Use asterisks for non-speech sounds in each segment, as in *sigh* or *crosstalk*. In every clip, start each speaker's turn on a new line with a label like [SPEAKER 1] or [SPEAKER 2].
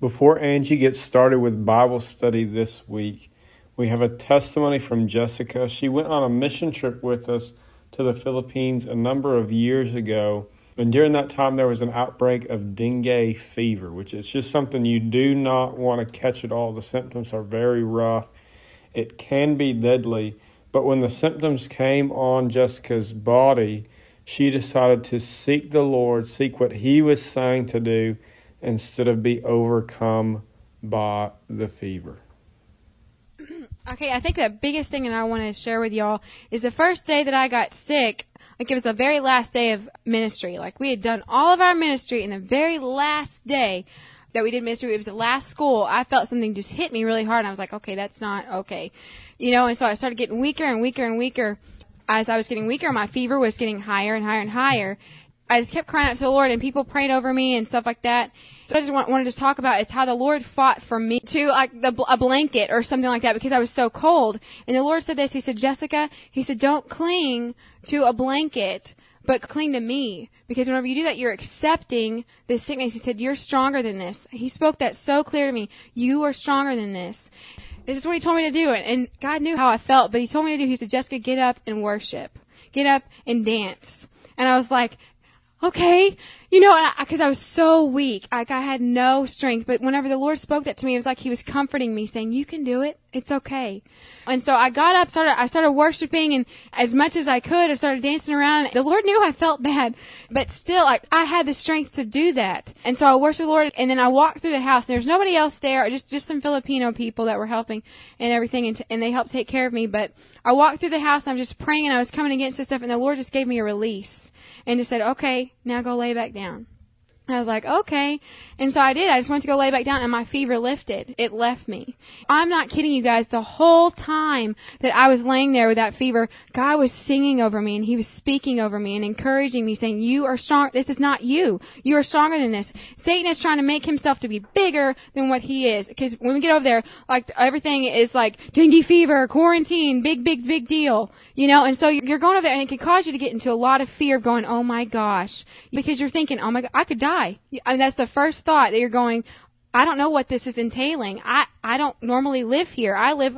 [SPEAKER 1] Before Angie gets started with Bible study this week, we have a testimony from Jessica. She went on a mission trip with us to the Philippines a number of years ago. And during that time, there was an outbreak of dengue fever, which is just something you do not want to catch at all. The symptoms are very rough. It can be deadly. But when the symptoms came on Jessica's body, she decided to seek the Lord, seek what He was saying to do, instead of be overcome by the fever. *clears throat*
[SPEAKER 2] Okay, I think the biggest thing that I want to share with y'all is the first day that I got sick, like it was the very last day of ministry. Like we had done all of our ministry and the very last day that we did ministry, it was the last school, I felt something just hit me really hard and I was like, okay, that's not okay. You know, and so I started getting weaker and weaker and weaker. As I was getting weaker, my fever was getting higher and higher and higher. I just kept crying out to the Lord and people prayed over me and stuff like that. So I just want, wanted to talk about is how the Lord fought for me to like the, a blanket or something like that because I was so cold. And the Lord said this. He said, Jessica, he said, don't cling to a blanket, but cling to me. Because whenever you do that, you're accepting this sickness. He said, you're stronger than this. He spoke that so clear to me. You are stronger than this. This is what he told me to do. And God knew how I felt, but he told me to do. He said, Jessica, get up and worship. Get up and dance. And I was like, okay, you know, because I, I, was so weak, like I had no strength. But whenever the Lord spoke that to me, it was like He was comforting me, saying, "You can do it. It's okay." And so I got up, started, I started worshiping, and as much as I could, I started dancing around. The Lord knew I felt bad, but still, like I had the strength to do that. And so I worshiped the Lord, and then I walked through the house. And there was nobody else there, just just some Filipino people that were helping and everything, and, t- and they helped take care of me. But I walked through the house, and I'm just praying, and I was coming against this stuff, and the Lord just gave me a release and just said, "Okay, now go lay back down." I was like, okay. And so I did. I just went to go lay back down and my fever lifted. It left me. I'm not kidding you guys. The whole time that I was laying there with that fever, God was singing over me and he was speaking over me and encouraging me saying, you are strong. This is not you. You are stronger than this. Satan is trying to make himself to be bigger than what he is. Because when we get over there, like everything is like dengue fever, quarantine, big, big, big deal. You know, and so you're going over there and it can cause you to get into a lot of fear of going, oh my gosh. Because you're thinking, oh my God, I could die die. I mean, that's the first thought that you're going, I don't know what this is entailing. I, I don't normally live here. I live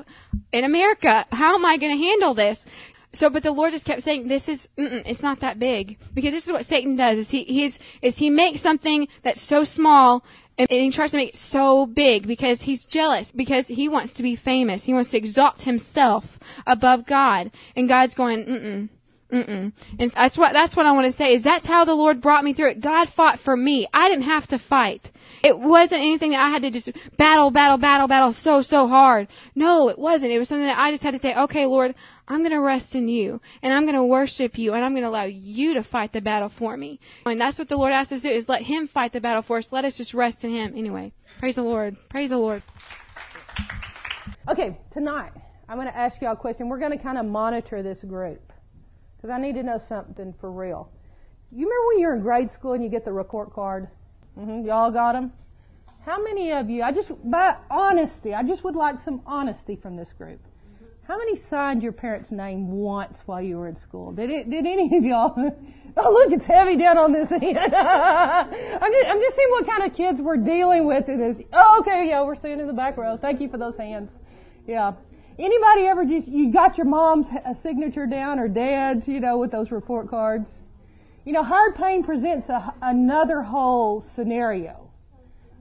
[SPEAKER 2] in America. How am I going to handle this? So, but the Lord just kept saying, this is, it's not that big. Because this is what Satan does, is he, he's, is he makes something that's so small and, and he tries to make it so big because he's jealous, because he wants to be famous. He wants to exalt himself above God. And God's going, mm-mm. Mm-mm. And that's what that's what I want to say is that's how the Lord brought me through it. God fought for me. I didn't have to fight. It wasn't anything that I had to just battle, battle, battle, battle so so hard. No, it wasn't. It was something that I just had to say, "Okay, Lord, I'm going to rest in you and I'm going to worship you and I'm going to allow you to fight the battle for me." And that's what the Lord asked us to do is let him fight the battle for us. Let us just rest in him. Anyway, praise the Lord. Praise the Lord.
[SPEAKER 3] Okay, tonight I'm going to ask y'all a question. We're going to kind of monitor this group because I need to know something for real. You remember when you're in grade school and you get the report card? Mm-hmm. Y'all got them? How many of you, I just, by honesty, I just would like some honesty from this group. How many signed your parents' name once while you were in school? Did it, did any of y'all? *laughs* Oh, look, it's heavy down on this end. *laughs* I'm just, I'm just seeing what kind of kids we're dealing with in this. Oh, okay, yeah, we're seeing in the back row. Thank you for those hands. Yeah. Anybody ever just, you got your mom's uh, signature down or dad's, you know, with those report cards? You know, hard pain presents a, another whole scenario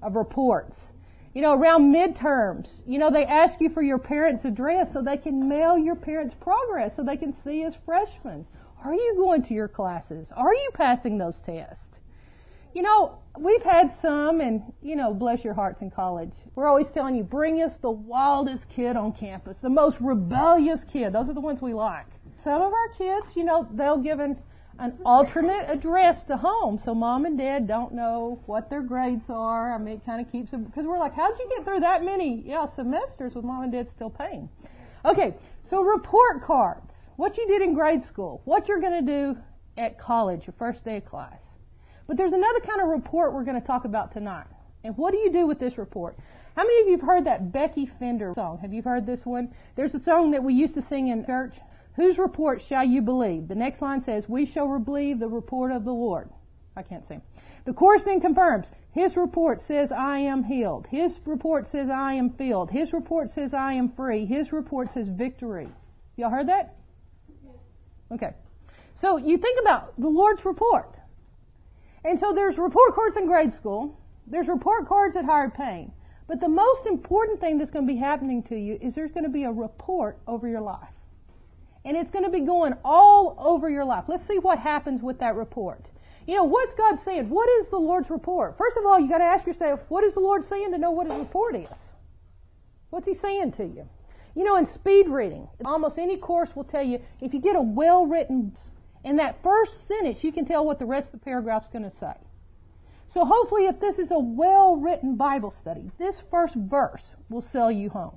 [SPEAKER 3] of reports. You know, around midterms, you know, they ask you for your parents' address so they can mail your parents' progress so they can see as freshmen. Are you going to your classes? Are you passing those tests? You know, we've had some, and, you know, bless your hearts in college. We're always telling you, bring us the wildest kid on campus, the most rebellious kid. Those are the ones we like. Some of our kids, you know, they'll give an, an alternate address to home so mom and dad don't know what their grades are. I mean, it kind of keeps them, because we're like, how'd you get through that many, yeah, semesters with mom and dad still paying? Okay, so report cards. What you did in grade school, what you're going to do at college, your first day of class. But there's another kind of report we're going to talk about tonight. And what do you do with this report? How many of you have heard that Becky Fender song? Have you heard this one? There's a song that we used to sing in church. Whose report shall you believe? The next line says, We shall believe the report of the Lord. I can't sing. The chorus then confirms. His report says I am healed. His report says I am filled. His report says I am free. His report says victory. Y'all heard that? Okay. So you think about the Lord's report. And so there's report cards in grade school. There's report cards at higher paying. But the most important thing that's going to be happening to you is there's going to be a report over your life. And it's going to be going all over your life. Let's see what happens with that report. You know, what's God saying? What is the Lord's report? First of all, you got to ask yourself, what is the Lord saying to know what his report is? What's he saying to you? You know, in speed reading, almost any course will tell you if you get a well written, in that first sentence, you can tell what the rest of the paragraph's going to say. So hopefully, if this is a well written Bible study, this first verse will sell you home.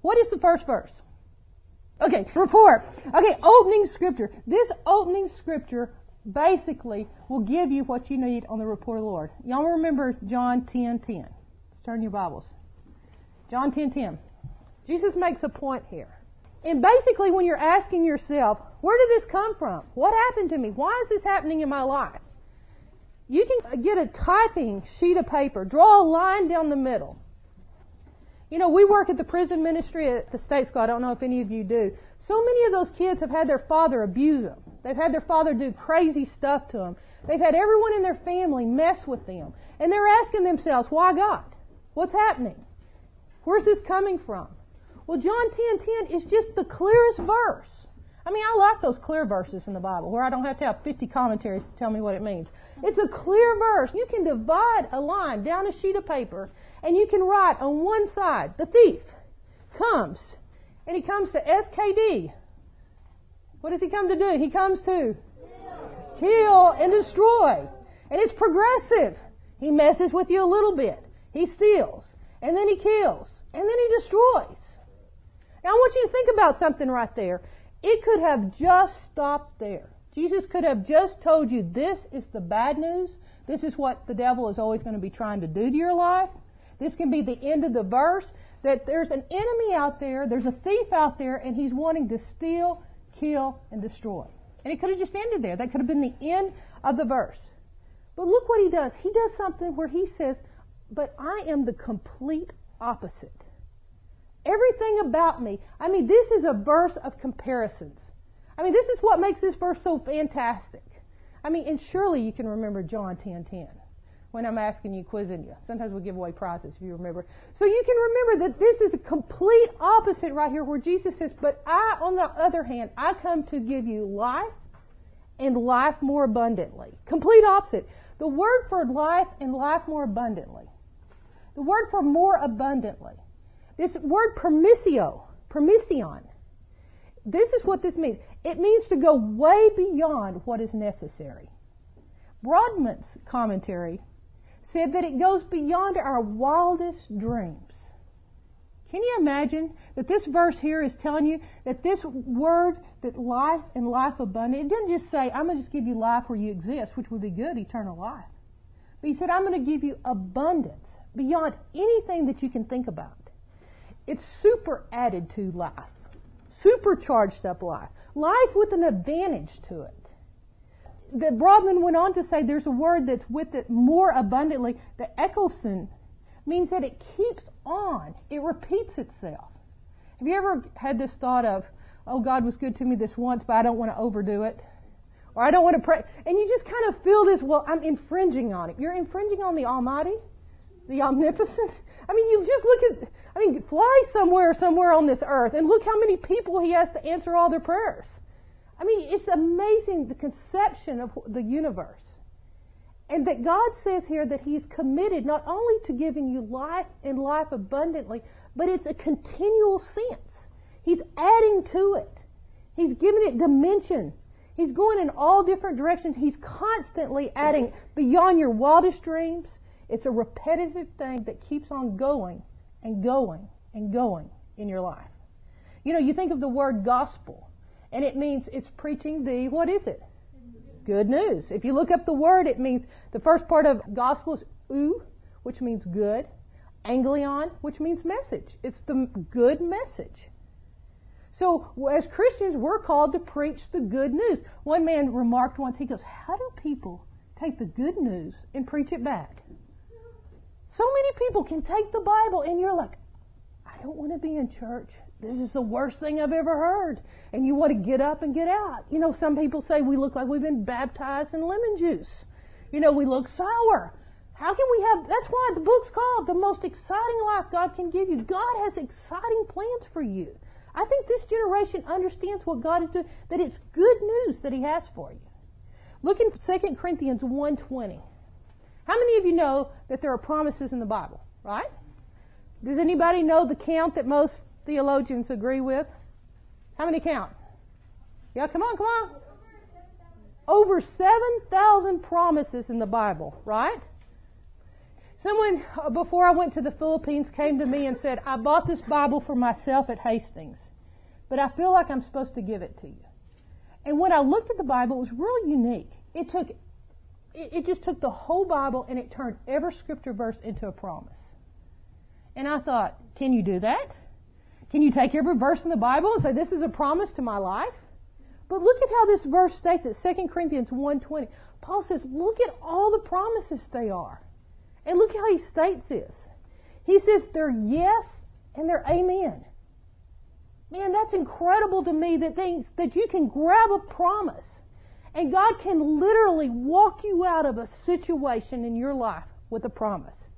[SPEAKER 3] What is the first verse? Okay, report. Okay, opening scripture. This opening scripture basically will give you what you need on the report of the Lord. Y'all remember John 10 10. Let's turn your Bibles. John 10 10. Jesus makes a point here. And basically, when you're asking yourself, where did this come from? What happened to me? Why is this happening in my life? You can get a typing sheet of paper, draw a line down the middle. You know, we work at the prison ministry at the state school. I don't know if any of you do. So many of those kids have had their father abuse them. They've had their father do crazy stuff to them. They've had everyone in their family mess with them. And they're asking themselves, why God? What's happening? Where's this coming from? Well, John 10 10 is just the clearest verse. I mean, I like those clear verses in the Bible where I don't have to have 50 commentaries to tell me what it means. It's a clear verse. You can divide a line down a sheet of paper and you can write on one side, the thief comes and he comes to SKD. What does he come to do? He comes to kill, kill and destroy. And it's progressive. He messes with you a little bit. He steals. And then he kills. And then he destroys. Now I want you to think about something right there. It could have just stopped there. Jesus could have just told you this is the bad news. This is what the devil is always going to be trying to do to your life. This can be the end of the verse that there's an enemy out there, there's a thief out there, and he's wanting to steal, kill, and destroy. And it could have just ended there. That could have been the end of the verse. But look what he does. He does something where he says, But I am the complete opposite. Everything about me. I mean, this is a verse of comparisons. I mean, this is what makes this verse so fantastic. I mean, and surely you can remember John 10 10 when I'm asking you, quizzing you. Sometimes we give away prizes if you remember. So you can remember that this is a complete opposite right here where Jesus says, But I, on the other hand, I come to give you life and life more abundantly. Complete opposite. The word for life and life more abundantly. The word for more abundantly. This word permissio, permission. This is what this means. It means to go way beyond what is necessary. Broadman's commentary said that it goes beyond our wildest dreams. Can you imagine that this verse here is telling you that this word, that life and life abundant, it doesn't just say, I'm going to just give you life where you exist, which would be good, eternal life. But he said, I'm going to give you abundance beyond anything that you can think about. It's super added to life, supercharged up life, life with an advantage to it that Broadman went on to say there's a word that's with it more abundantly. The ekosin means that it keeps on. It repeats itself. Have you ever had this thought of, oh, God was good to me this once, but I don't want to overdo it? Or I don't want to pray. And you just kind of feel this, well, I'm infringing on it. You're infringing on the Almighty, the Omnipotent. I mean, you just look at, I mean, fly somewhere, somewhere on this earth, and look how many people He has to answer all their prayers. I mean, it's amazing the conception of the universe. And that God says here that He's committed not only to giving you life and life abundantly, but it's a continual sense. He's adding to it. He's giving it dimension. He's going in all different directions. He's constantly adding beyond your wildest dreams. It's a repetitive thing that keeps on going and going and going in your life. You know, you think of the word gospel. And it means it's preaching the, what is it? Good news. If you look up the word, it means the first part of gospel is ou, which means good. Anglion, which means message. It's the good message. So as Christians, we're called to preach the good news. One man remarked once, he goes, how do people take the good news and preach it back. So many people can take the Bible and you're like, I don't want to be in church. This is the worst thing I've ever heard. And you want to get up and get out. You know, some people say we look like we've been baptized in lemon juice. You know, we look sour. How can we have, that's why the book's called The Most Exciting Life God Can Give You. God has exciting plans for you. I think this generation understands what God is doing, that it's good news that He has for you. Look in 2 Corinthians 1.20. How many of you know that there are promises in the Bible, right? Does anybody know the count that most theologians agree with? How many count? Yeah, come on, come on. Over 7,000 promises in the Bible, right? Someone, uh, before I went to the Philippines, came to me and said, I bought this Bible for myself at Hastings, but I feel like I'm supposed to give it to you. And when I looked at the Bible, it was really unique. It took, it, it just took the whole Bible and it turned every scripture verse into a promise. And I thought, can you do that? Can you take every verse in the Bible and say, this is a promise to my life? But look at how this verse states it, 2 Corinthians 1.20. Paul says, look at all the promises they are. And look how he states this. He says they're yes and they're amen. Man, that's incredible to me that things that you can grab a promise and God can literally walk you out of a situation in your life with a promise.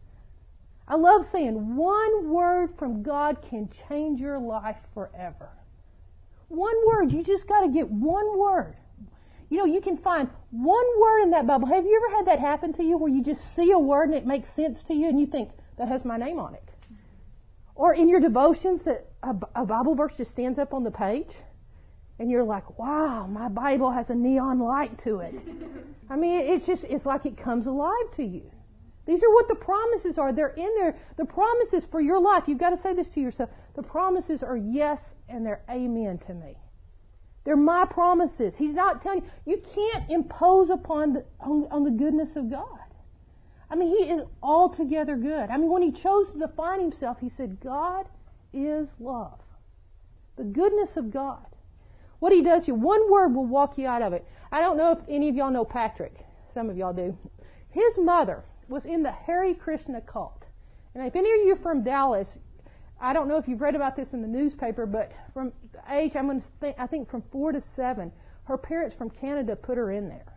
[SPEAKER 3] I love saying one word from God can change your life forever. One word, you just got to get one word. You know, you can find one word in that Bible. Have you ever had that happen to you where you just see a word and it makes sense to you and you think, that has my name on it? Or in your devotions that a, Bible verse just stands up on the page and you're like, wow, my Bible has a neon light to it. *laughs* I mean, it's just, it's like it comes alive to you. These are what the promises are. They're in there. The promises for your life, you've got to say this to yourself. The promises are yes and they're amen to me. They're my promises. He's not telling you, you can't impose upon the, on, on the goodness of God. I mean, He is altogether good. I mean, when He chose to define Himself, He said, God is love. The goodness of God. What He does you, one word will walk you out of it. I don't know if any of y'all know Patrick. Some of y'all do. His mother was in the Hare Krishna cult. And if any of you are from Dallas, I don't know if you've read about this in the newspaper, but from age, I'm going to think, I think from four to seven, her parents from Canada put her in there.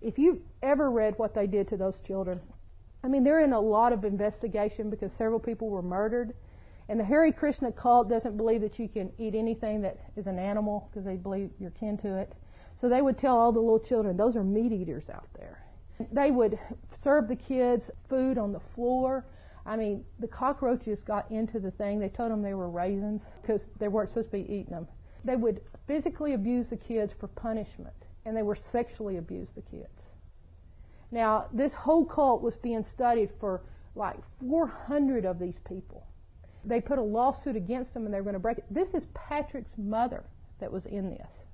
[SPEAKER 3] If you've ever read what they did to those children, I mean, they're in a lot of investigation because several people were murdered. And the Hare Krishna cult doesn't believe that you can eat anything that is an animal because they believe you're kin to it. So they would tell all the little children, those are meat eaters out there. They would serve the kids food on the floor. I mean, the cockroaches got into the thing. They told them they were raisins because they weren't supposed to be eating them. They would physically abuse the kids for punishment, and they were sexually abuse the kids. Now, this whole cult was being studied for like 400 of these people. They put a lawsuit against them and they were going to break it. This is Patrick's mother that was in this.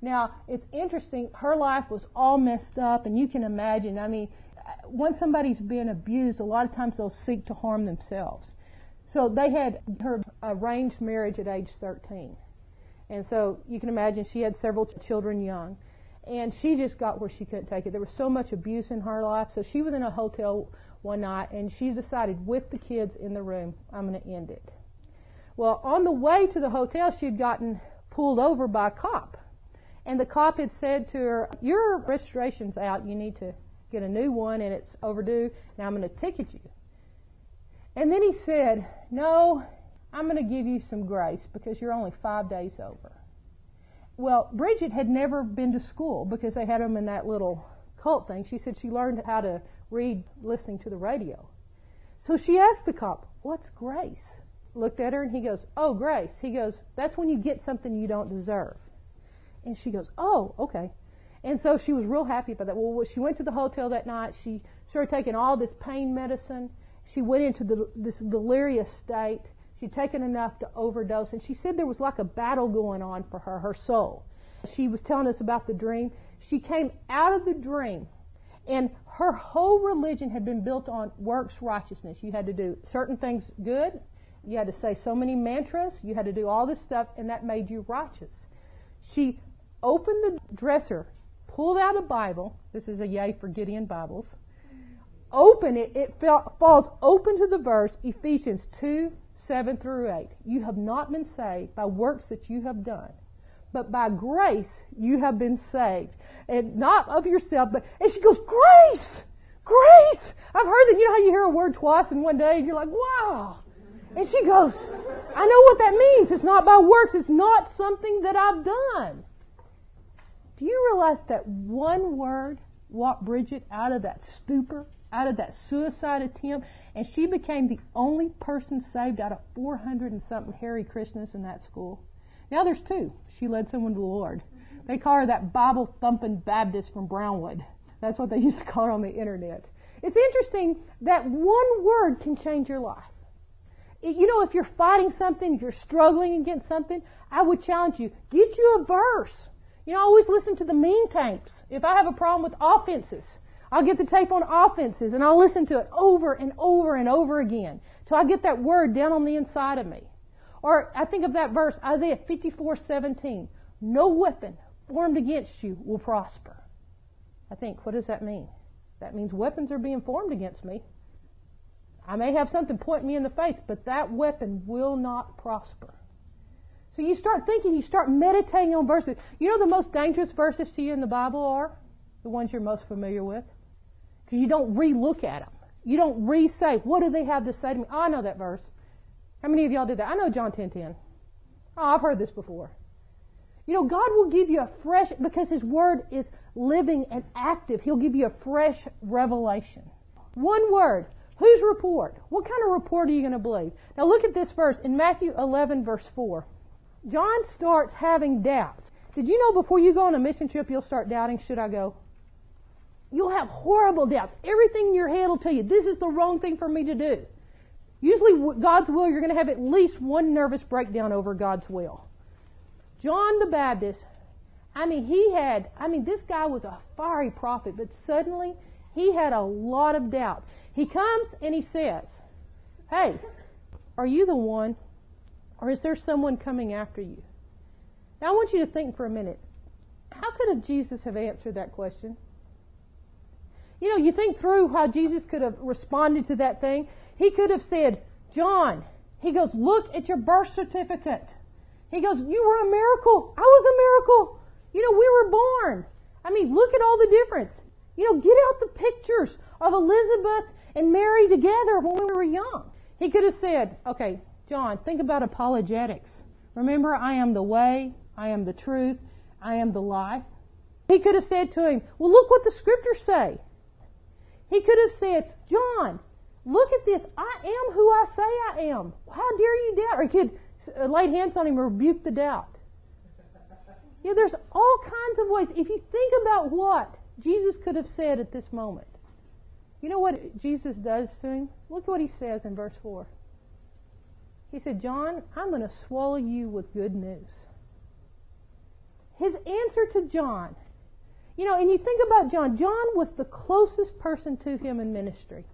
[SPEAKER 3] Now, it's interesting, her life was all messed up, and you can imagine, I mean, uh, once somebody's been abused, a lot of times they'll seek to harm themselves. So they had her arranged marriage at age 13. And so you can imagine she had several children young. And she just got where she couldn't take it. There was so much abuse in her life. So she was in a hotel one night and she decided with the kids in the room, I'm going to end it. Well, on the way to the hotel, she had gotten pulled over by a cop. And the cop had said to her, Your registration's out. You need to get a new one and it's overdue. Now I'm going to ticket you. And then he said, No, I'm going to give you some grace because you're only five days over. Well, Bridget had never been to school because they had them in that little cult thing. She said she learned how to read listening to the radio. So she asked the cop, What's grace? Looked at her and he goes, Oh, grace. He goes, That's when you get something you don't deserve. And she goes, Oh, okay. And so she was real happy about that. Well, she went to the hotel that night. She started taking all this pain medicine. She went into the, this delirious state. She'd taken enough to overdose. And she said there was like a battle going on for her, her soul. She was telling us about the dream. She came out of the dream, and her whole religion had been built on works righteousness. You had to do certain things good. You had to say so many mantras. You had to do all this stuff, and that made you righteous. She opened the dresser pulled out a Bible. This is a yay for Gideon Bibles. Open it. It falls open to the verse Ephesians 2 7 through 8. You have not been saved by works that you have done, but by grace you have been saved. And not of yourself, but, and she goes, Grace! Grace! I've heard that, you know how you hear a word twice in one day and you're like, wow. And she goes, I know what that means. It's not by works. It's not something that I've done. Do you realize that one word walked Bridget out of that stupor, out of that suicide attempt, and she became the only person saved out of 400 and something Hare Krishnas in that school? Now there's two. She led someone to the Lord. They call her that Bible thumping Baptist from Brownwood. That's what they *laughs* used to call her on the internet. It's interesting that one word can change your life. You know, if you're fighting something, if you're struggling against something, I would challenge you, get you a verse. You know, I always listen to the mean tapes. If I have a problem with offenses, I'll get the tape on offenses and I'll listen to it over and over and over again till I get that word down on the inside of me. Or I think of that verse, Isaiah 54 17. No weapon formed against you will prosper. I think, what does that mean? That means weapons are being formed against me. I may have something point me in the face, but that weapon will not prosper. So you start thinking, you start meditating on verses. You know the most dangerous verses to you in the Bible are? The ones you're most familiar with. Because you don't re-look at them. You don't re-say, what do they have to say to me? Oh, I know that verse. How many of y'all did that? I know John 10 10. Oh, I've heard this before. You know, God will give you a fresh, because His Word is living and active, He'll give you a fresh revelation. One word. Whose report? What kind of report are you going to believe? Now look at this verse in Matthew 11, verse 4. John starts having doubts. Did you know before you go on a mission trip, you'll start doubting, should I go? You'll have horrible doubts. Everything in your head will tell you, this is the wrong thing for me to do. Usually, God's will, you're going to have at least one nervous breakdown over God's will. John the Baptist, I mean, he had, I mean, this guy was a fiery prophet, but suddenly he had a lot of doubts. He comes and he says, Hey, are you the one? Or is there someone coming after you? Now I want you to think for a minute. How could have Jesus have answered that question? You know, you think through how Jesus could have responded to that thing. He could have said, John, he goes, look at your birth certificate. He goes, You were a miracle. I was a miracle. You know, we were born. I mean, look at all the difference. You know, get out the pictures of Elizabeth and Mary together when we were young. He could have said, Okay, John, think about apologetics. Remember, I am the way, I am the truth, I am the life. He could have said to him, Well, look what the scriptures say. He could have said, John, look at this. I am who I say I am. How dare you doubt? Or he could uh, laid hands on him and rebuke the doubt. Yeah, there's all kinds of ways. If you think about what Jesus could have said at this moment, you know what Jesus does to him? Look what he says in verse 4. He said, John, I'm going to swallow you with good news. His answer to John, you know, and you think about John, John was the closest person to him in ministry.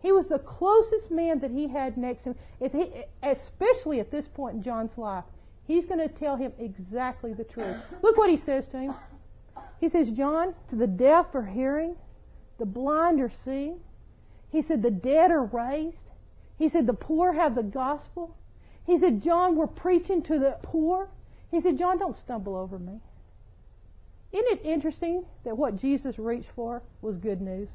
[SPEAKER 3] He was the closest man that he had next to him. If he, especially at this point in John's life, he's going to tell him exactly the truth. Look what he says to him. He says, John, to the deaf are hearing, the blind are seeing. He said, the dead are raised. He said, the poor have the gospel. He said, John, we're preaching to the poor. He said, John, don't stumble over me. Isn't it interesting that what Jesus reached for was good news?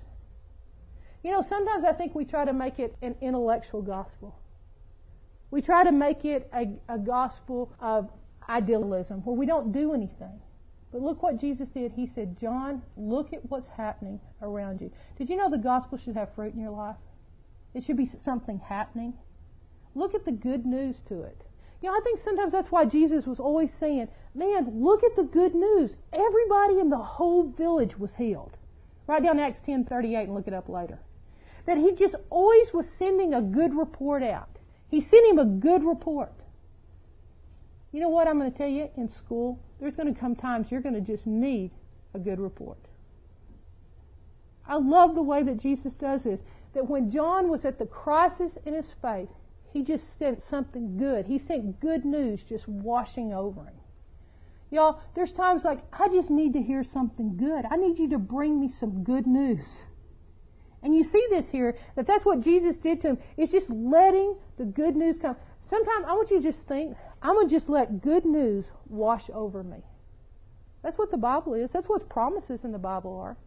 [SPEAKER 3] You know, sometimes I think we try to make it an intellectual gospel. We try to make it a, a gospel of idealism where we don't do anything. But look what Jesus did. He said, John, look at what's happening around you. Did you know the gospel should have fruit in your life? It should be something happening. Look at the good news to it. You know, I think sometimes that's why Jesus was always saying, man, look at the good news. Everybody in the whole village was healed. Write down Acts 10:38 and look it up later that he just always was sending a good report out. He sent him a good report. You know what I'm going to tell you? In school, there's going to come times you're going to just need a good report. I love the way that Jesus does this. That when John was at the crisis in his faith, he just sent something good. He sent good news just washing over him. Y'all, there's times like, I just need to hear something good. I need you to bring me some good news. And you see this here, that that's what Jesus did to him. It's just letting the good news come. Sometimes I want you to just think, I'm going to just let good news wash over me. That's what the Bible is. That's what promises in the Bible are.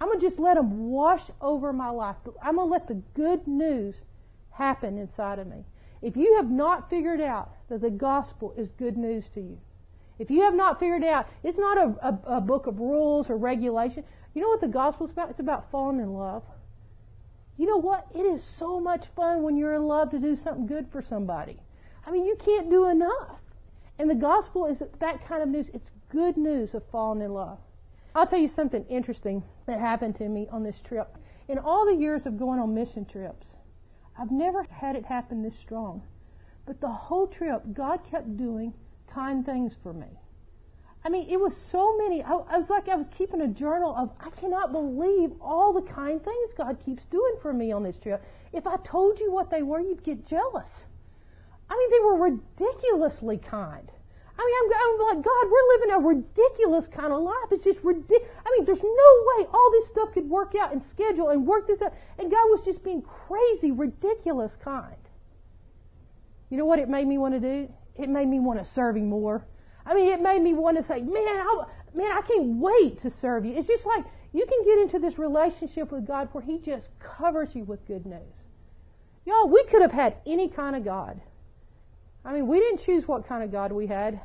[SPEAKER 3] I'm going to just let them wash over my life. I'm going to let the good news happen inside of me. If you have not figured out that the gospel is good news to you, if you have not figured out, it's not a, a, a book of rules or regulation. You know what the gospel is about? It's about falling in love. You know what? It is so much fun when you're in love to do something good for somebody. I mean, you can't do enough. And the gospel is that kind of news. It's good news of falling in love. I'll tell you something interesting that happened to me on this trip. In all the years of going on mission trips, I've never had it happen this strong. But the whole trip, God kept doing kind things for me. I mean, it was so many. I, I, was like I was keeping a journal of, I cannot believe all the kind things God keeps doing for me on this trip. If I told you what they were, you'd get jealous. I mean, they were ridiculously kind. I mean, I'm, I'm like, God, we're living a ridiculous kind of life. It's just ridiculous. I mean, there's no way all this stuff could work out and schedule and work this out. And God was just being crazy, ridiculous kind. You know what it made me want to do? It made me want to serve Him more. I mean, it made me want to say, man, I, man, I can't wait to serve you. It's just like you can get into this relationship with God where He just covers you with good news. Y'all, we could have had any kind of God. I mean, we didn't choose what kind of God we had.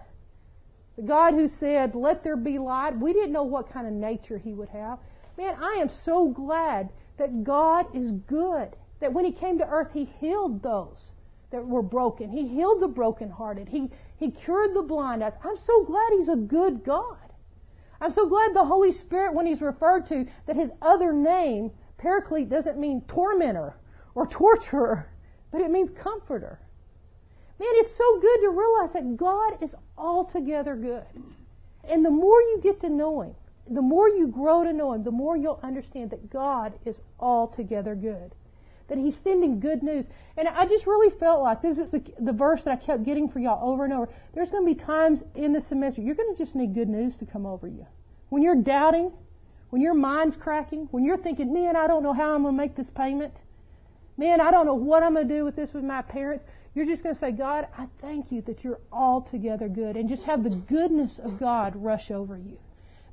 [SPEAKER 3] The God who said, Let there be light, we didn't know what kind of nature He would have. Man, I am so glad that God is good. That when He came to earth, He healed those that were broken. He healed the brokenhearted. He, he cured the blind eyes. I'm so glad He's a good God. I'm so glad the Holy Spirit, when He's referred to, that His other name, Paraclete, doesn't mean tormentor or torturer, but it means comforter. Man, it's so good to realize that God is altogether good. And the more you get to know Him, the more you grow to know Him, the more you'll understand that God is altogether good. That He's sending good news. And I just really felt like this is the, the verse that I kept getting for y'all over and over. There's going to be times in the semester you're going to just need good news to come over you. When you're doubting, when your mind's cracking, when you're thinking, man, I don't know how I'm going to make this payment. Man, I don't know what I'm going to do with this with my parents. You're just going to say, God, I thank you that you're altogether good, and just have the goodness of God rush over you.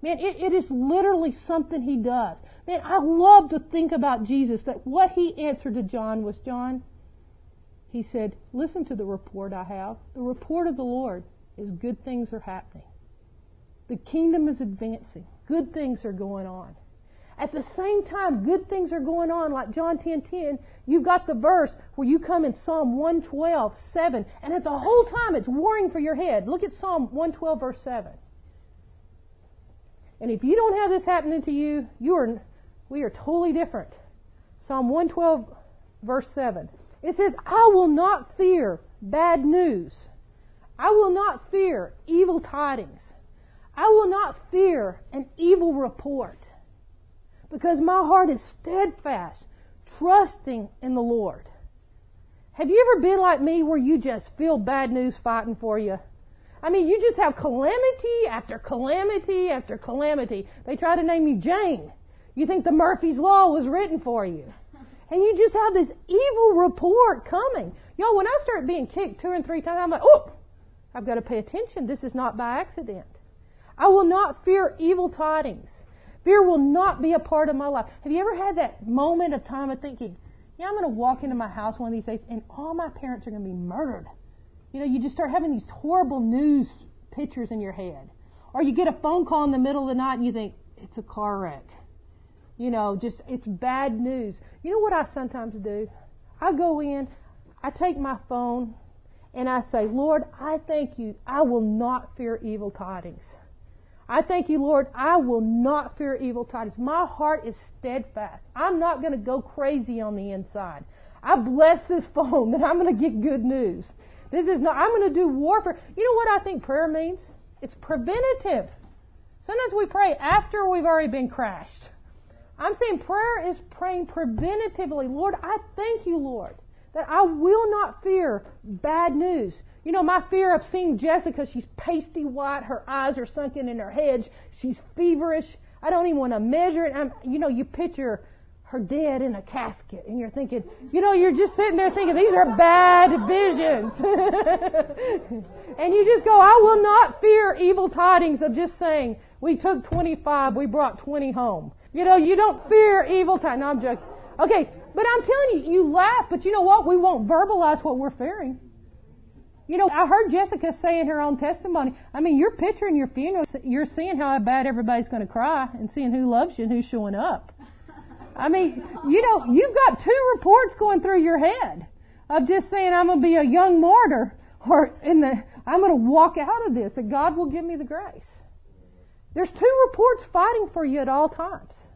[SPEAKER 3] Man, it, it is literally something he does. Man, I love to think about Jesus, that what he answered to John was, John, he said, listen to the report I have. The report of the Lord is good things are happening. The kingdom is advancing. Good things are going on. At the same time, good things are going on, like John 10 10. You've got the verse where you come in Psalm 112, 7, and at the whole time it's warring for your head. Look at Psalm 112, verse 7. And if you don't have this happening to you, you are, we are totally different. Psalm 112, verse 7. It says, I will not fear bad news. I will not fear evil tidings. I will not fear an evil report because my heart is steadfast, trusting in the Lord. Have you ever been like me where you just feel bad news fighting for you? I mean, you just have calamity after calamity after calamity. They try to name you Jane. You think the Murphy's Law was written for you. And you just have this evil report coming. Y'all, when I start being kicked two and three times, I'm like, oh, I've got to pay attention. This is not by accident. I will not fear evil tidings. Fear will not be a part of my life. Have you ever had that moment of time of thinking, yeah, I'm going to walk into my house one of these days and all my parents are going to be murdered? You know, you just start having these horrible news pictures in your head. Or you get a phone call in the middle of the night and you think, it's a car wreck. You know, just, it's bad news. You know what I sometimes do? I go in, I take my phone, and I say, Lord, I thank you. I will not fear evil tidings. I thank you, Lord, I will not fear evil tidings. My heart is steadfast. I'm not going to go crazy on the inside. I bless this *laughs* phone that I'm going to get good news. This is not, I'm going to do warfare. You know what I think prayer means? It's preventative. Sometimes we pray after we've already been crashed. I'm saying prayer is praying preventatively. Lord, I thank you, Lord, that I will not fear bad news. You know, my fear of seeing Jessica, she's pasty white, her eyes are sunken in her head, she's feverish. I don't even want to measure it. I'm, you know, you picture her dead in a casket, and you're thinking, you know, you're just sitting there thinking, these are bad visions. *laughs* and you just go, I will not fear evil tidings of just saying, we took 25, we brought 20 home. You know, you don't fear evil tidings. No, I'm joking. Okay, but I'm telling you, you laugh, but you know what? We won't verbalize what we're fearing. You know, I heard Jessica say in her own testimony, I mean, you're picturing your funeral, you're seeing how bad everybody's going to cry and seeing who loves you and who's showing up. I mean, you know, you've got two reports going through your head of just saying, I'm going to be a young martyr or in the, I'm going to walk out of this, that God will give me the grace. There's two reports fighting for you at all times.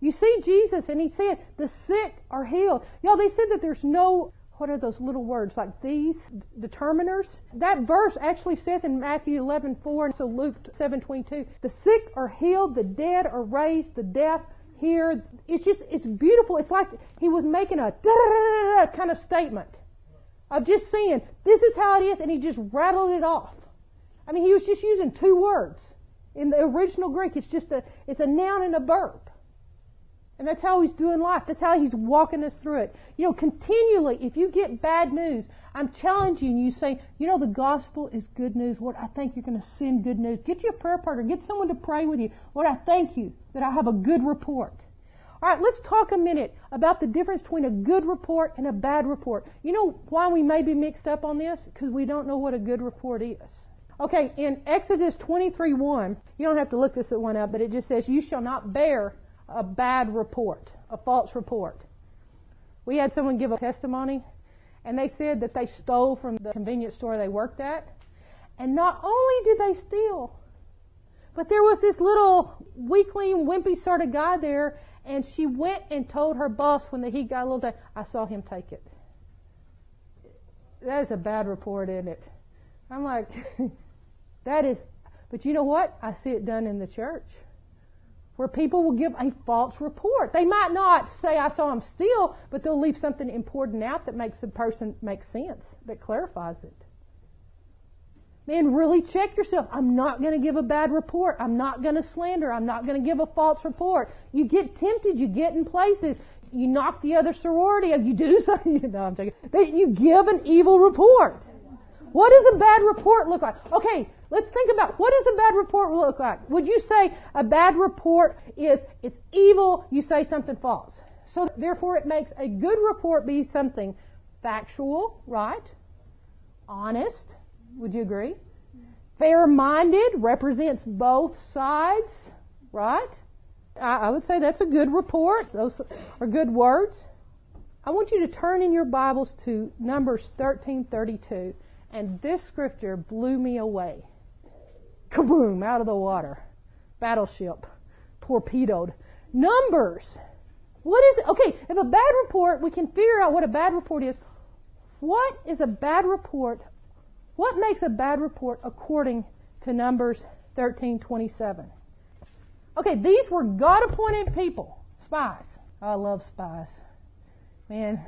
[SPEAKER 3] You see Jesus, and he said, the sick are healed. Y'all, they said that there's no what are those little words like these determiners that verse actually says in matthew 11 4 and so luke 7 22 the sick are healed the dead are raised the deaf here it's just it's beautiful it's like he was making a kind of statement of just saying this is how it is and he just rattled it off i mean he was just using two words in the original greek it's just a it's a noun and a verb and that's how he's doing life. That's how he's walking us through it. You know, continually, if you get bad news, I'm challenging you, saying, you know, the gospel is good news. Lord, I think you're going to send good news. Get you a prayer partner. Get someone to pray with you. Lord, I thank you that I have a good report. All right, let's talk a minute about the difference between a good report and a bad report. You know why we may be mixed up on this? Because we don't know what a good report is. Okay, in Exodus 23 1, you don't have to look this one up, but it just says, You shall not bear a bad report, a false report. We had someone give a testimony, and they said that they stole from the convenience store they worked at. And not only did they steal, but there was this little weakling, wimpy sort of guy there, and she went and told her boss when the heat got a little day, I saw him take it. That is a bad report, isn't it? I'm like, *laughs* that is, but you know what? I see it done in the church where people will give a false report. They might not say, I saw him steal, but they'll leave something important out that makes the person make sense, that clarifies it. Man, really check yourself. I'm not going to give a bad report. I'm not going to slander. I'm not going to give a false report. You get tempted. You get in places. You knock the other sorority. You do *laughs* something. no, I'm joking. You give an evil report. What does a bad report look like? Okay, Let's think about what does a bad report look like? Would you say a bad report is it's evil, you say something false. So therefore it makes a good report be something factual, right? Honest, would you agree? Fair-minded represents both sides, right? I, I would say that's a good report. Those are good words. I want you to turn in your Bibles to Numbers 1332, and this scripture blew me away kaboom, out of the water. Battleship, torpedoed. Numbers. What is it? Okay, if a bad report, we can figure out what a bad report is. What is a bad report? What makes a bad report according to Numbers 13:27? Okay, these were God-appointed people, spies. I love spies. Man,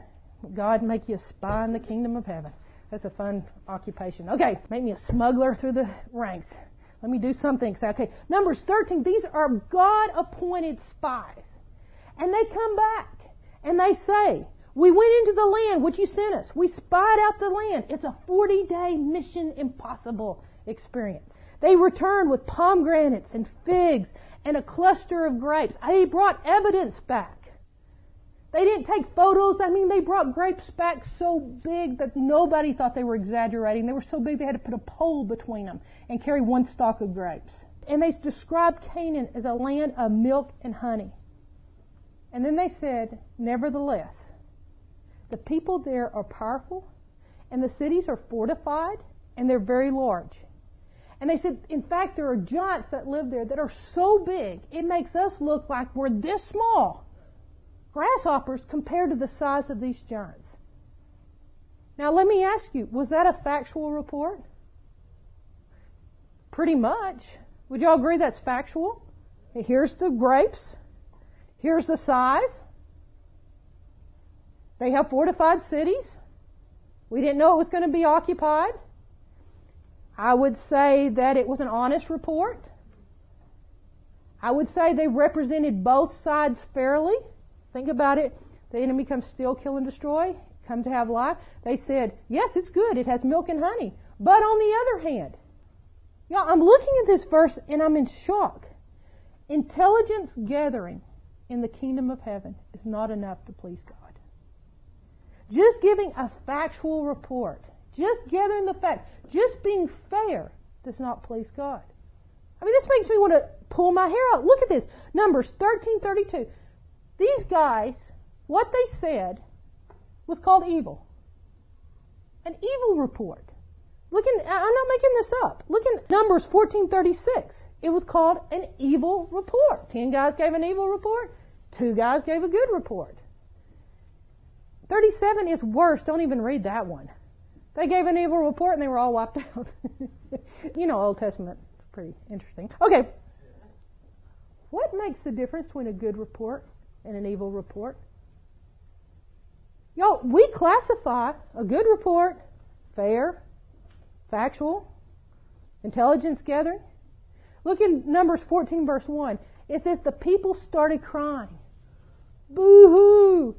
[SPEAKER 3] God make you a spy in the kingdom of heaven. That's a fun occupation. Okay, make me a smuggler through the ranks. Let me do something. Say, okay, Numbers 13, these are God appointed spies. And they come back and they say, We went into the land which you sent us. We spied out the land. It's a 40 day mission impossible experience. They returned with pomegranates and figs and a cluster of grapes. They brought evidence back. They didn't take photos. I mean, they brought grapes back so big that nobody thought they were exaggerating. They were so big they had to put a pole between them and carry one stalk of grapes. And they described Canaan as a land of milk and honey. And then they said, nevertheless, the people there are powerful, and the cities are fortified, and they're very large. And they said, in fact, there are giants that live there that are so big, it makes us look like we're this small grasshoppers compared to the size of these giants. Now, let me ask you, was that a factual report? Pretty much. Would y'all agree that's factual? Here's the grapes. Here's the size. They have fortified cities. We didn't know it was going to be occupied. I would say that it was an honest report. I would say they represented both sides fairly. Think about it. The enemy comes steal, kill, and destroy, come to have life. They said, yes, it's good. It has milk and honey. But on the other hand, y'all, I'm looking at this verse and I'm in shock. Intelligence gathering in the kingdom of heaven is not enough to please God. Just giving a factual report, just gathering the facts, just being fair does not please God. I mean, this makes me want to pull my hair out. Look at this. Numbers 1332. These guys, what they said was called evil. An evil report. Look in, I'm not making this up. Look in Numbers 1436. It was called an evil report. Ten guys gave an evil report. Two guys gave a good report. 37 is worse. Don't even read that one. They gave an evil report and they were all wiped *laughs* out. you know, Old Testament, pretty interesting. Okay. What makes the difference between a good report and an evil report? Y'all, we classify a good report fair, factual, intelligence gathering. Look in Numbers 14, verse 1. It says, The people started crying. Boo hoo!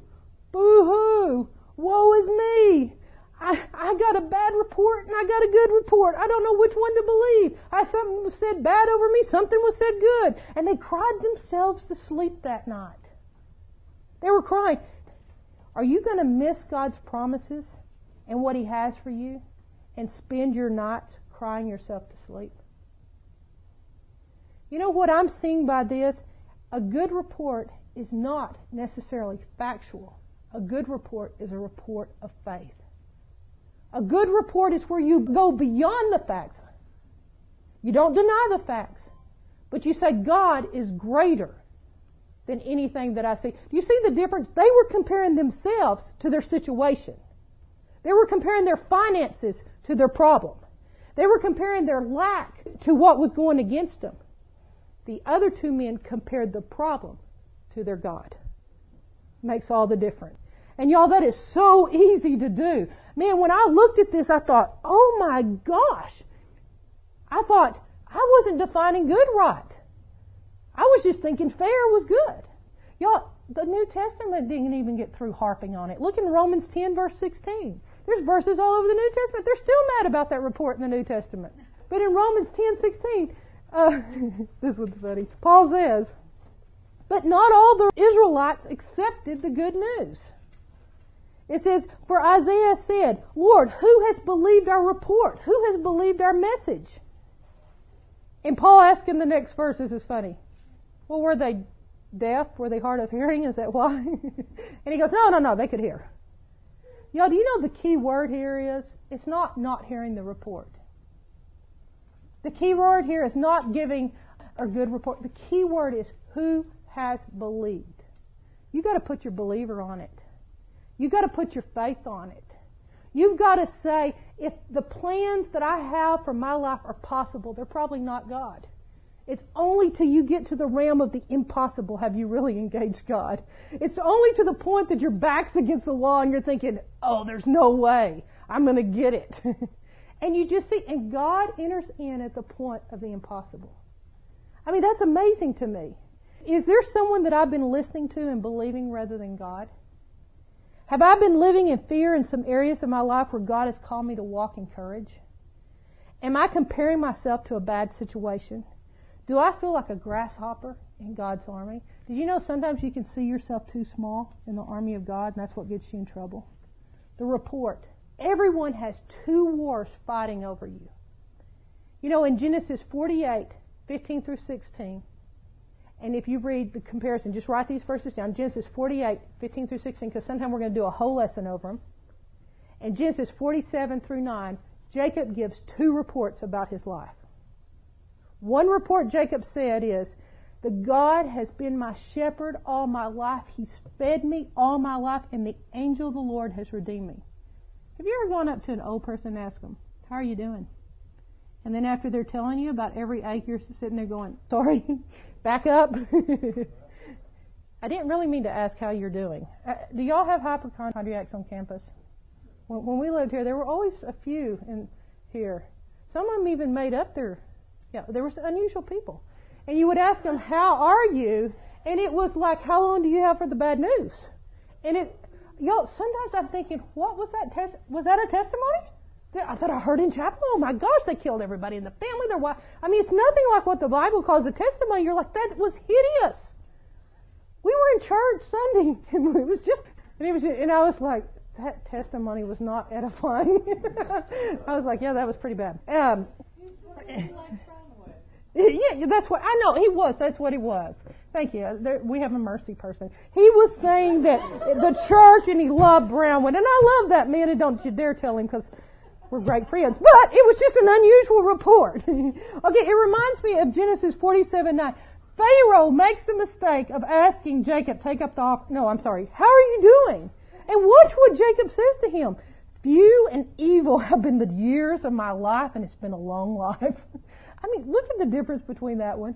[SPEAKER 3] Boo hoo! Woe is me! I, I got a bad report and I got a good report. I don't know which one to believe. I something was said bad over me, something was said good. And they cried themselves to sleep that night. They were crying. Are you going to miss God's promises and what He has for you and spend your nights crying yourself to sleep? You know what I'm seeing by this? A good report is not necessarily factual. A good report is a report of faith. A good report is where you go beyond the facts. You don't deny the facts, but you say God is greater than anything that I see. Do you see the difference? They were comparing themselves to their situation. They were comparing their finances to their problem. They were comparing their lack to what was going against them. The other two men compared the problem to their God. Makes all the difference. And y'all, that is so easy to do. Man, when I looked at this, I thought, oh my gosh. I thought, I wasn't defining good right. I was just thinking fair was good. Y'all, the New Testament didn't even get through harping on it. Look in Romans 10, verse 16. There's verses all over the New Testament. They're still mad about that report in the New Testament. But in Romans 10, 16, uh, *laughs* this one's funny. Paul says, But not all the Israelites accepted the good news. It says, For Isaiah said, Lord, who has believed our report? Who has believed our message? And Paul asks in the next verse, this is funny. Well, were they deaf? Were they hard of hearing? Is that why? *laughs* and he goes, No, no, no, they could hear. Y'all, do you know the key word here is? It's not not hearing the report. The key word here is not giving a good report. The key word is who has believed. You got to put your believer on it. You got to put your faith on it. You've got to say, if the plans that I have for my life are possible, they're probably not God. It's only till you get to the realm of the impossible have you really engaged God. It's only to the point that your back's against the wall and you're thinking, oh, there's no way. I'm going to get it. *laughs* and you just see, and God enters in at the point of the impossible. I mean, that's amazing to me. Is there someone that I've been listening to and believing rather than God? Have I been living in fear in some areas of my life where God has called me to walk in courage? Am I comparing myself to a bad situation? Do I feel like a grasshopper in God's army? Did you know sometimes you can see yourself too small in the army of God, and that's what gets you in trouble? The report. Everyone has two wars fighting over you. You know, in Genesis 48, 15 through 16, and if you read the comparison, just write these verses down Genesis 48, 15 through 16, because sometime we're going to do a whole lesson over them. And Genesis 47 through 9, Jacob gives two reports about his life. One report Jacob said is, the God has been my shepherd all my life. He's fed me all my life, and the angel of the Lord has redeemed me. Have you ever gone up to an old person and asked them, How are you doing? And then after they're telling you about every ache, you're sitting there going, Sorry, *laughs* back up. *laughs* I didn't really mean to ask how you're doing. Uh, do y'all have hypochondriacs on campus? When, when we lived here, there were always a few in here. Some of them even made up their, yeah, there were unusual people. And you would ask them, how are you? And it was like, how long do you have for the bad news? And it, y'all, sometimes I'm thinking, what was that test? Was that a testimony? I thought I heard in chapel. Oh my gosh, they killed everybody in the family. Their wife. I mean, it's nothing like what the Bible calls a testimony. You're like, that was hideous. We were in church Sunday, *laughs* and it was just, and it was, and I was like, that testimony was not edifying. *laughs* I was like, yeah, that was pretty bad. Um, *laughs* yeah, that's what I know. He was. That's what he was. Thank you. There, we have a mercy person. He was saying that the church and he loved Brownwood, and I love that man. And don't you dare tell him because we're great friends. But it was just an unusual report. *laughs* okay, it reminds me of Genesis forty-seven nine. Pharaoh makes the mistake of asking Jacob, take up the offer. No, I'm sorry. How are you doing? And watch what Jacob says to him. Few and evil *laughs* have been the years of my life, and it's been a long life. *laughs* I mean, look at the difference between that one.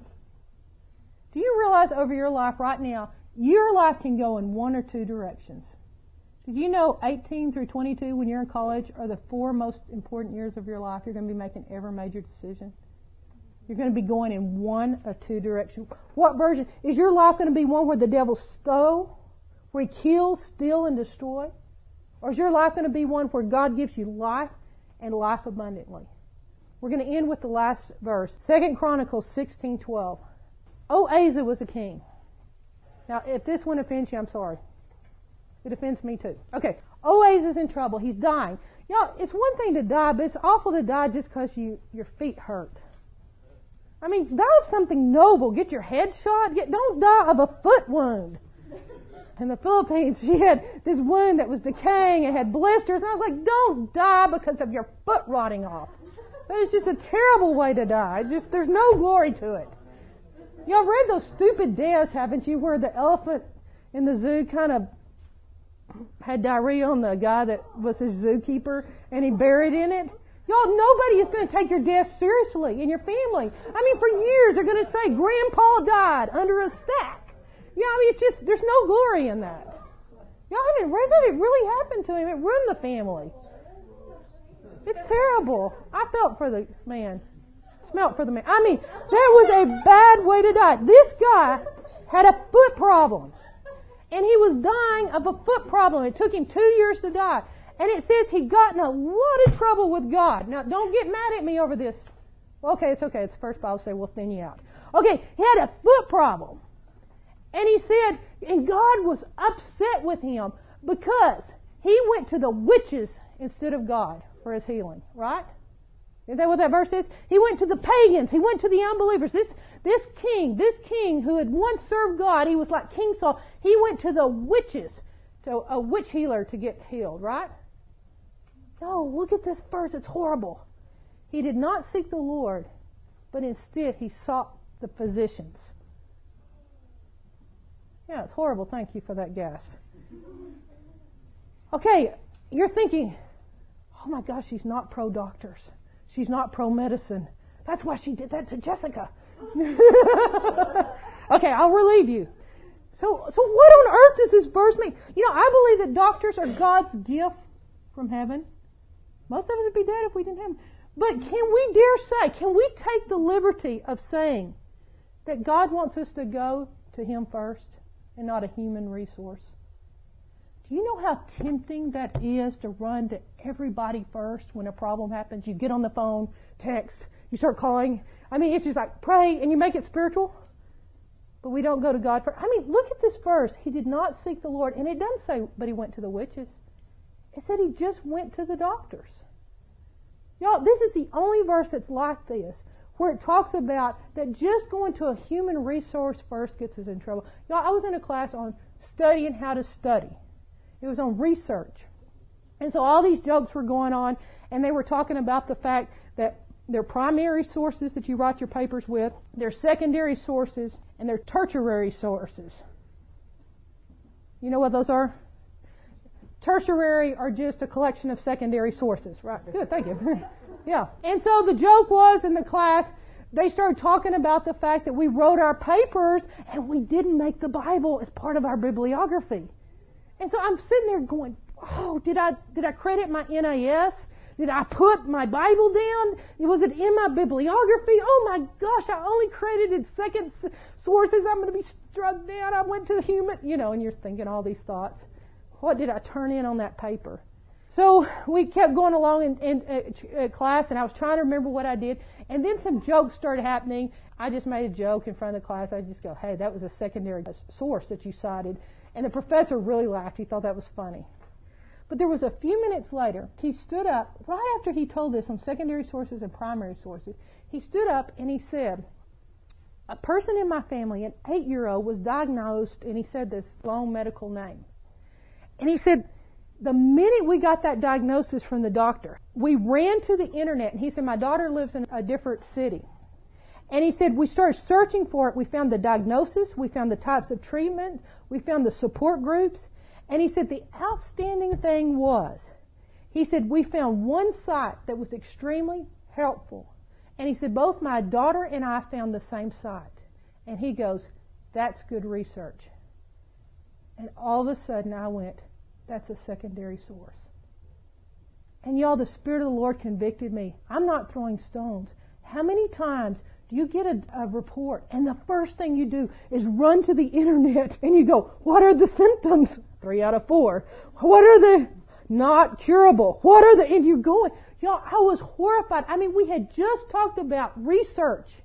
[SPEAKER 3] Do you realize over your life right now, your life can go in one or two directions? Did you know 18 through 22, when you're in college, are the four most important years of your life? You're going to be making every major decision. You're going to be going in one or two directions. What version? Is your life going to be one where the devil stole, where he kills, steal, and destroy? Or is your life going to be one where God gives you life and life abundantly? We're going to end with the last verse. Second Chronicles 16, 12. Oh, Asa was a king. Now, if this one offends you, I'm sorry. It offends me too. Okay. Oaz is in trouble. He's dying. Y'all, it's one thing to die, but it's awful to die just because you, your feet hurt. I mean, die of something noble. Get your head shot. Get, don't die of a foot wound. In the Philippines, *laughs* she had this wound that was decaying and had blisters. And I was like, don't die because of your foot rotting off. That is just a terrible way to die. just there's no glory to it. Y'all read those stupid deaths, haven't you, where the elephant in the zoo kind of had diarrhea on the guy that was his zookeeper and he buried in it? Y'all, nobody is going to take your death seriously in your family. I mean, for years they're going to say, Grandpa died under a stack. Yeah, I mean, it's just, there's no glory in that. Y'all haven't read that? It really happened to him. It ruined the family. It's terrible. I felt for the man. Smelt for the man. I mean, that was a bad way to die. This guy had a foot problem. And he was dying of a foot problem. It took him two years to die. And it says he got in a lot of trouble with God. Now, don't get mad at me over this. Okay, it's okay. It's the first Bible say we'll thin you out. Okay, he had a foot problem. And he said, and God was upset with him because he went to the witches instead of God for his healing, right? Is that what that verse is? He went to the pagans. He went to the unbelievers. This, this king, this king who had once served God, he was like King Saul. He went to the witches, to a witch healer to get healed, right? No, look at this verse. It's horrible. He did not seek the Lord, but instead he sought the physicians. Yeah, it's horrible. Thank you for that gasp. Okay, you're thinking, oh my gosh, she's not pro doctors. She's not pro medicine. That's why she did that to Jessica. *laughs* okay, I'll relieve you. So, so what on earth does this verse mean? You know, I believe that doctors are God's gift from heaven. Most of us would be dead if we didn't have them. But can we dare say, can we take the liberty of saying that God wants us to go to Him first and not a human resource? Do you know how tempting that is to run to everybody first when a problem happens? You get on the phone, text, you start calling. I mean, it's just like pray and you make it spiritual. But we don't go to God for. I mean, look at this verse. He did not seek the Lord. And it doesn't say, but he went to the witches. It said he just went to the doctors. Y'all, this is the only verse that's like this, where it talks about that just going to a human resource first gets us in trouble. Y'all, I was in a class on studying how to study. It was on research. And so all these jokes were going on, and they were talking about the fact that their primary sources that you write your papers with, their secondary sources, and their tertiary sources. You know what those are? Tertiary are just a collection of secondary sources, right? Good, thank you. *laughs* yeah. And so the joke was in the class They started talking about the fact that we wrote our papers and we didn't make the Bible as part of our bibliography. And so I'm sitting there going, oh, did I, did I credit my NIS? Did I put my Bible down? Was it in my bibliography? Oh my gosh, I only credited second sources. I'm going to be struck down. I went to the human, you know, and you're thinking all these thoughts. What did I turn in on that paper? So we kept going along in, in, uh, uh, class, and I was trying to remember what I did. And then some jokes started happening. I just made a joke in front of the class. I just go, "Hey, that was a secondary source that you cited," and the professor really laughed. He thought that was funny. But there was a few minutes later, he stood up, right after he told this on secondary sources and primary sources, he stood up and he said, A person in my family, an eight year old, was diagnosed, and he said this long medical name. And he said, the minute we got that diagnosis from the doctor, we ran to the internet and he said, My daughter lives in a different city. And he said, We started searching for it. We found the diagnosis, we found the types of treatment, we found the support groups, and he said the outstanding thing was, he said, we found one site that was extremely helpful. And he said, both my daughter and I found the same site. And he goes, that's good research. And all of a sudden I went, that's a secondary source. And y'all, the Spirit of the Lord convicted me. I'm not throwing stones. How many times you get a, a, report and the first thing you do is run to the internet and you go, what are the symptoms? Three out of four. What are the not curable? What are the, and you're going, y'all, I was horrified. I mean, we had just talked about research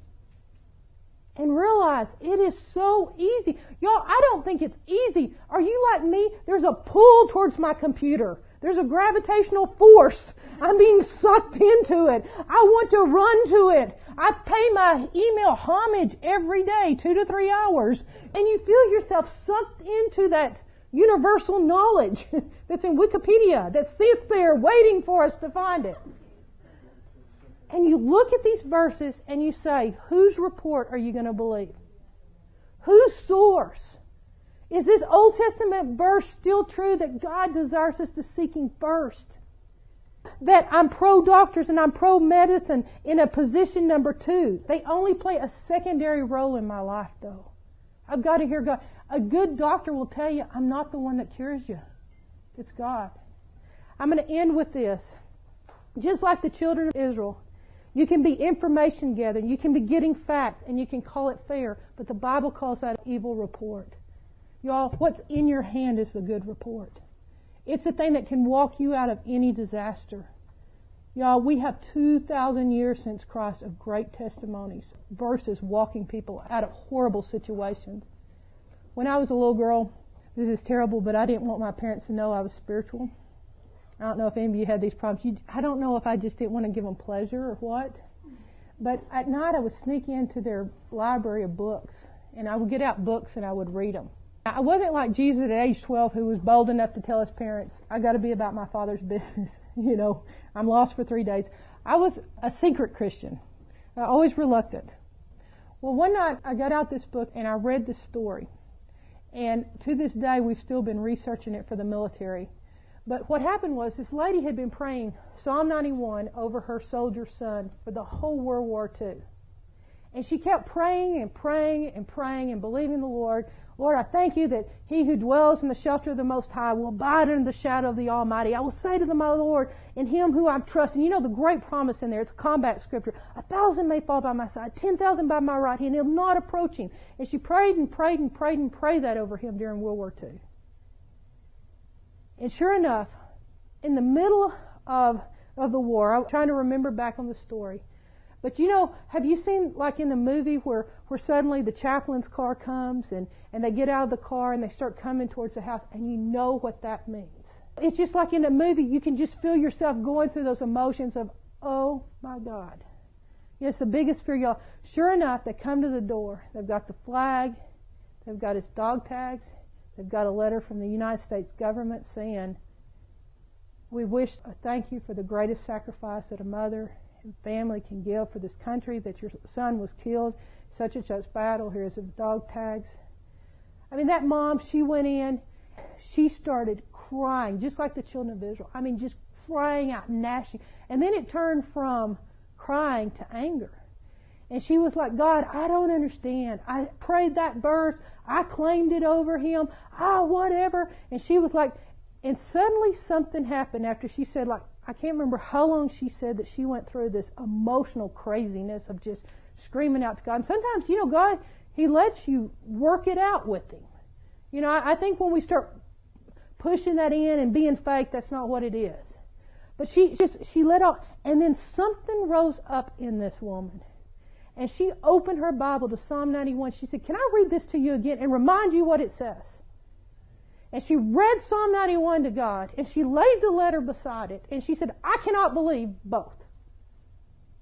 [SPEAKER 3] and realize it is so easy. Y'all, I don't think it's easy. Are you like me? There's a pull towards my computer. There's a gravitational force. I'm being sucked into it. I want to run to it. I pay my email homage every day, two to three hours. And you feel yourself sucked into that universal knowledge *laughs* that's in Wikipedia that sits there waiting for us to find it. And you look at these verses and you say, whose report are you going to believe? Whose source? Is this Old Testament verse still true that God desires us to seek Him first? That I'm pro doctors and I'm pro medicine in a position number two. They only play a secondary role in my life, though. I've got to hear God. A good doctor will tell you, I'm not the one that cures you. It's God. I'm going to end with this. Just like the children of Israel, you can be information gathering, you can be getting facts, and you can call it fair, but the Bible calls that evil report. Y'all, what's in your hand is the good report. It's the thing that can walk you out of any disaster. Y'all, we have 2,000 years since Christ of great testimonies versus walking people out of horrible situations. When I was a little girl, this is terrible, but I didn't want my parents to know I was spiritual. I don't know if any of you had these problems. You, I don't know if I just didn't want to give them pleasure or what. But at night I would sneak into their library of books, and I would get out books and I would read them. I wasn't like Jesus at age 12 who was bold enough to tell his parents, I got to be about my father's *laughs* business. *laughs* you know, I'm lost for three days. I was a secret Christian, always reluctant. Well, one night I got out this book and I read this story. And to this day, we've still been researching it for the military. But what happened was this lady had been praying Psalm 91 over her soldier son for the whole World War II. And she kept praying and praying and praying and believing the Lord Lord, I thank you that he who dwells in the shelter of the Most High will abide under the shadow of the Almighty. I will say to the my Lord, in him who I trust. And you know the great promise in there, it's a combat scripture. A thousand may fall by my side, ten thousand by my right hand, he'll not approach him. And she prayed and prayed and prayed and prayed that over him during World War II. And sure enough, in the middle of, of the war, I'm trying to remember back on the story, but you know, have you seen like in the movie where, where suddenly the chaplain's car comes and, and they get out of the car and they start coming towards the house and you know what that means? It's just like in a movie, you can just feel yourself going through those emotions of, oh my God. You know, It's the biggest fear, y'all. Sure enough, they come to the door. They've got the flag. They've got his dog tags. They've got a letter from the United States government saying, we wish a thank you for the greatest sacrifice that a mother family can give for this country that your son was killed, such and such battle. Here's the dog tags. I mean, that mom, she went in, she started crying, just like the children of Israel. I mean, just crying out, gnashing. And then it turned from crying to anger. And she was like, God, I don't understand. I prayed that verse. I claimed it over him. Ah, whatever. And she was like, and suddenly something happened after she said, like, I can't remember how long she said that she went through this emotional craziness of just screaming out to God. And sometimes, you know, God, He lets you work it out with Him. You know, I, I think when we start pushing that in and being fake, that's not what it is. But she just, she let out, and then something rose up in this woman. And she opened her Bible to Psalm 91. She said, Can I read this to you again and remind you what it says? And she read Psalm 91 to God, and she laid the letter beside it, and she said, I cannot believe both.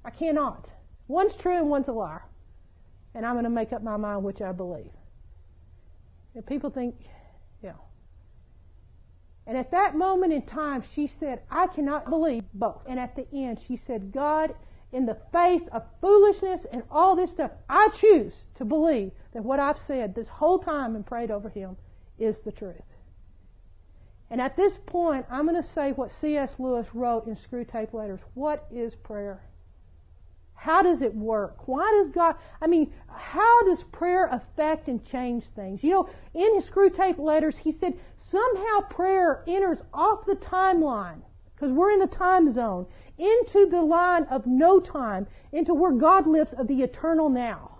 [SPEAKER 3] I cannot. One's true and one's a liar. And I'm going to make up my mind which I believe. And people think, yeah. And at that moment in time, she said, I cannot believe both. And at the end, she said, God, in the face of foolishness and all this stuff, I choose to believe that what I've said this whole time and prayed over him is the truth. And at this point, I'm going to say what C.S. Lewis wrote in Screwtape Letters. What is prayer? How does it work? Why does God, I mean, how does prayer affect and change things? You know, in his Screwtape Letters, he said somehow prayer enters off the timeline, because we're in the time zone, into the line of no time, into where God lives of the eternal now.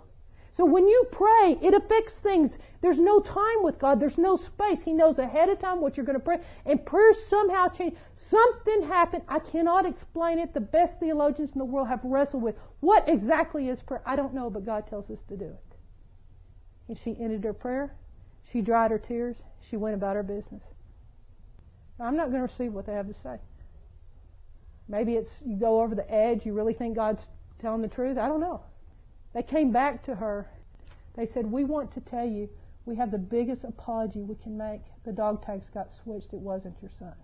[SPEAKER 3] So when you pray, it affects things. There's no time with God. There's no space. He knows ahead of time what you're going to pray. And prayer somehow changed. Something happened. I cannot explain it. The best theologians in the world have wrestled with what exactly is prayer. I don't know, but God tells us to do it. And she ended her prayer. She dried her tears. She went about her business. I'm not going to receive what they have to say. Maybe it's you go over the edge. You really think God's telling the truth. I don't know. They came back to her. They said, We want to tell you we have the biggest apology we can make. The dog tags got switched. It wasn't your son.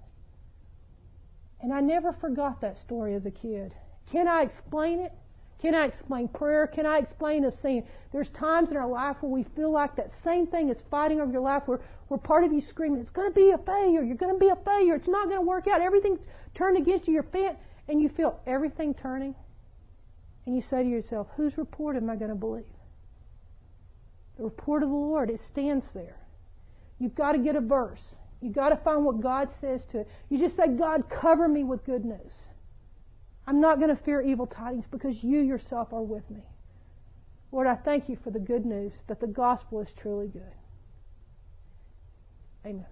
[SPEAKER 3] And I never forgot that story as a kid. Can I explain it? Can I explain prayer? Can I explain a scene? There's times in our life where we feel like that same thing is fighting over your life where, where part of you screaming, it's going to be a failure. You're going to be a failure. It's not going to work out. Everything's turned against you. You're fat. And you feel everything turning and you say to yourself, whose report am I going to believe? The report of the Lord, it stands there. You've got to get a verse. You've got to find what God says to it. You just say, God, cover me with good news. I'm not going to fear evil tidings because you yourself are with me. Lord, I thank you for the good news that the gospel is truly good. Amen.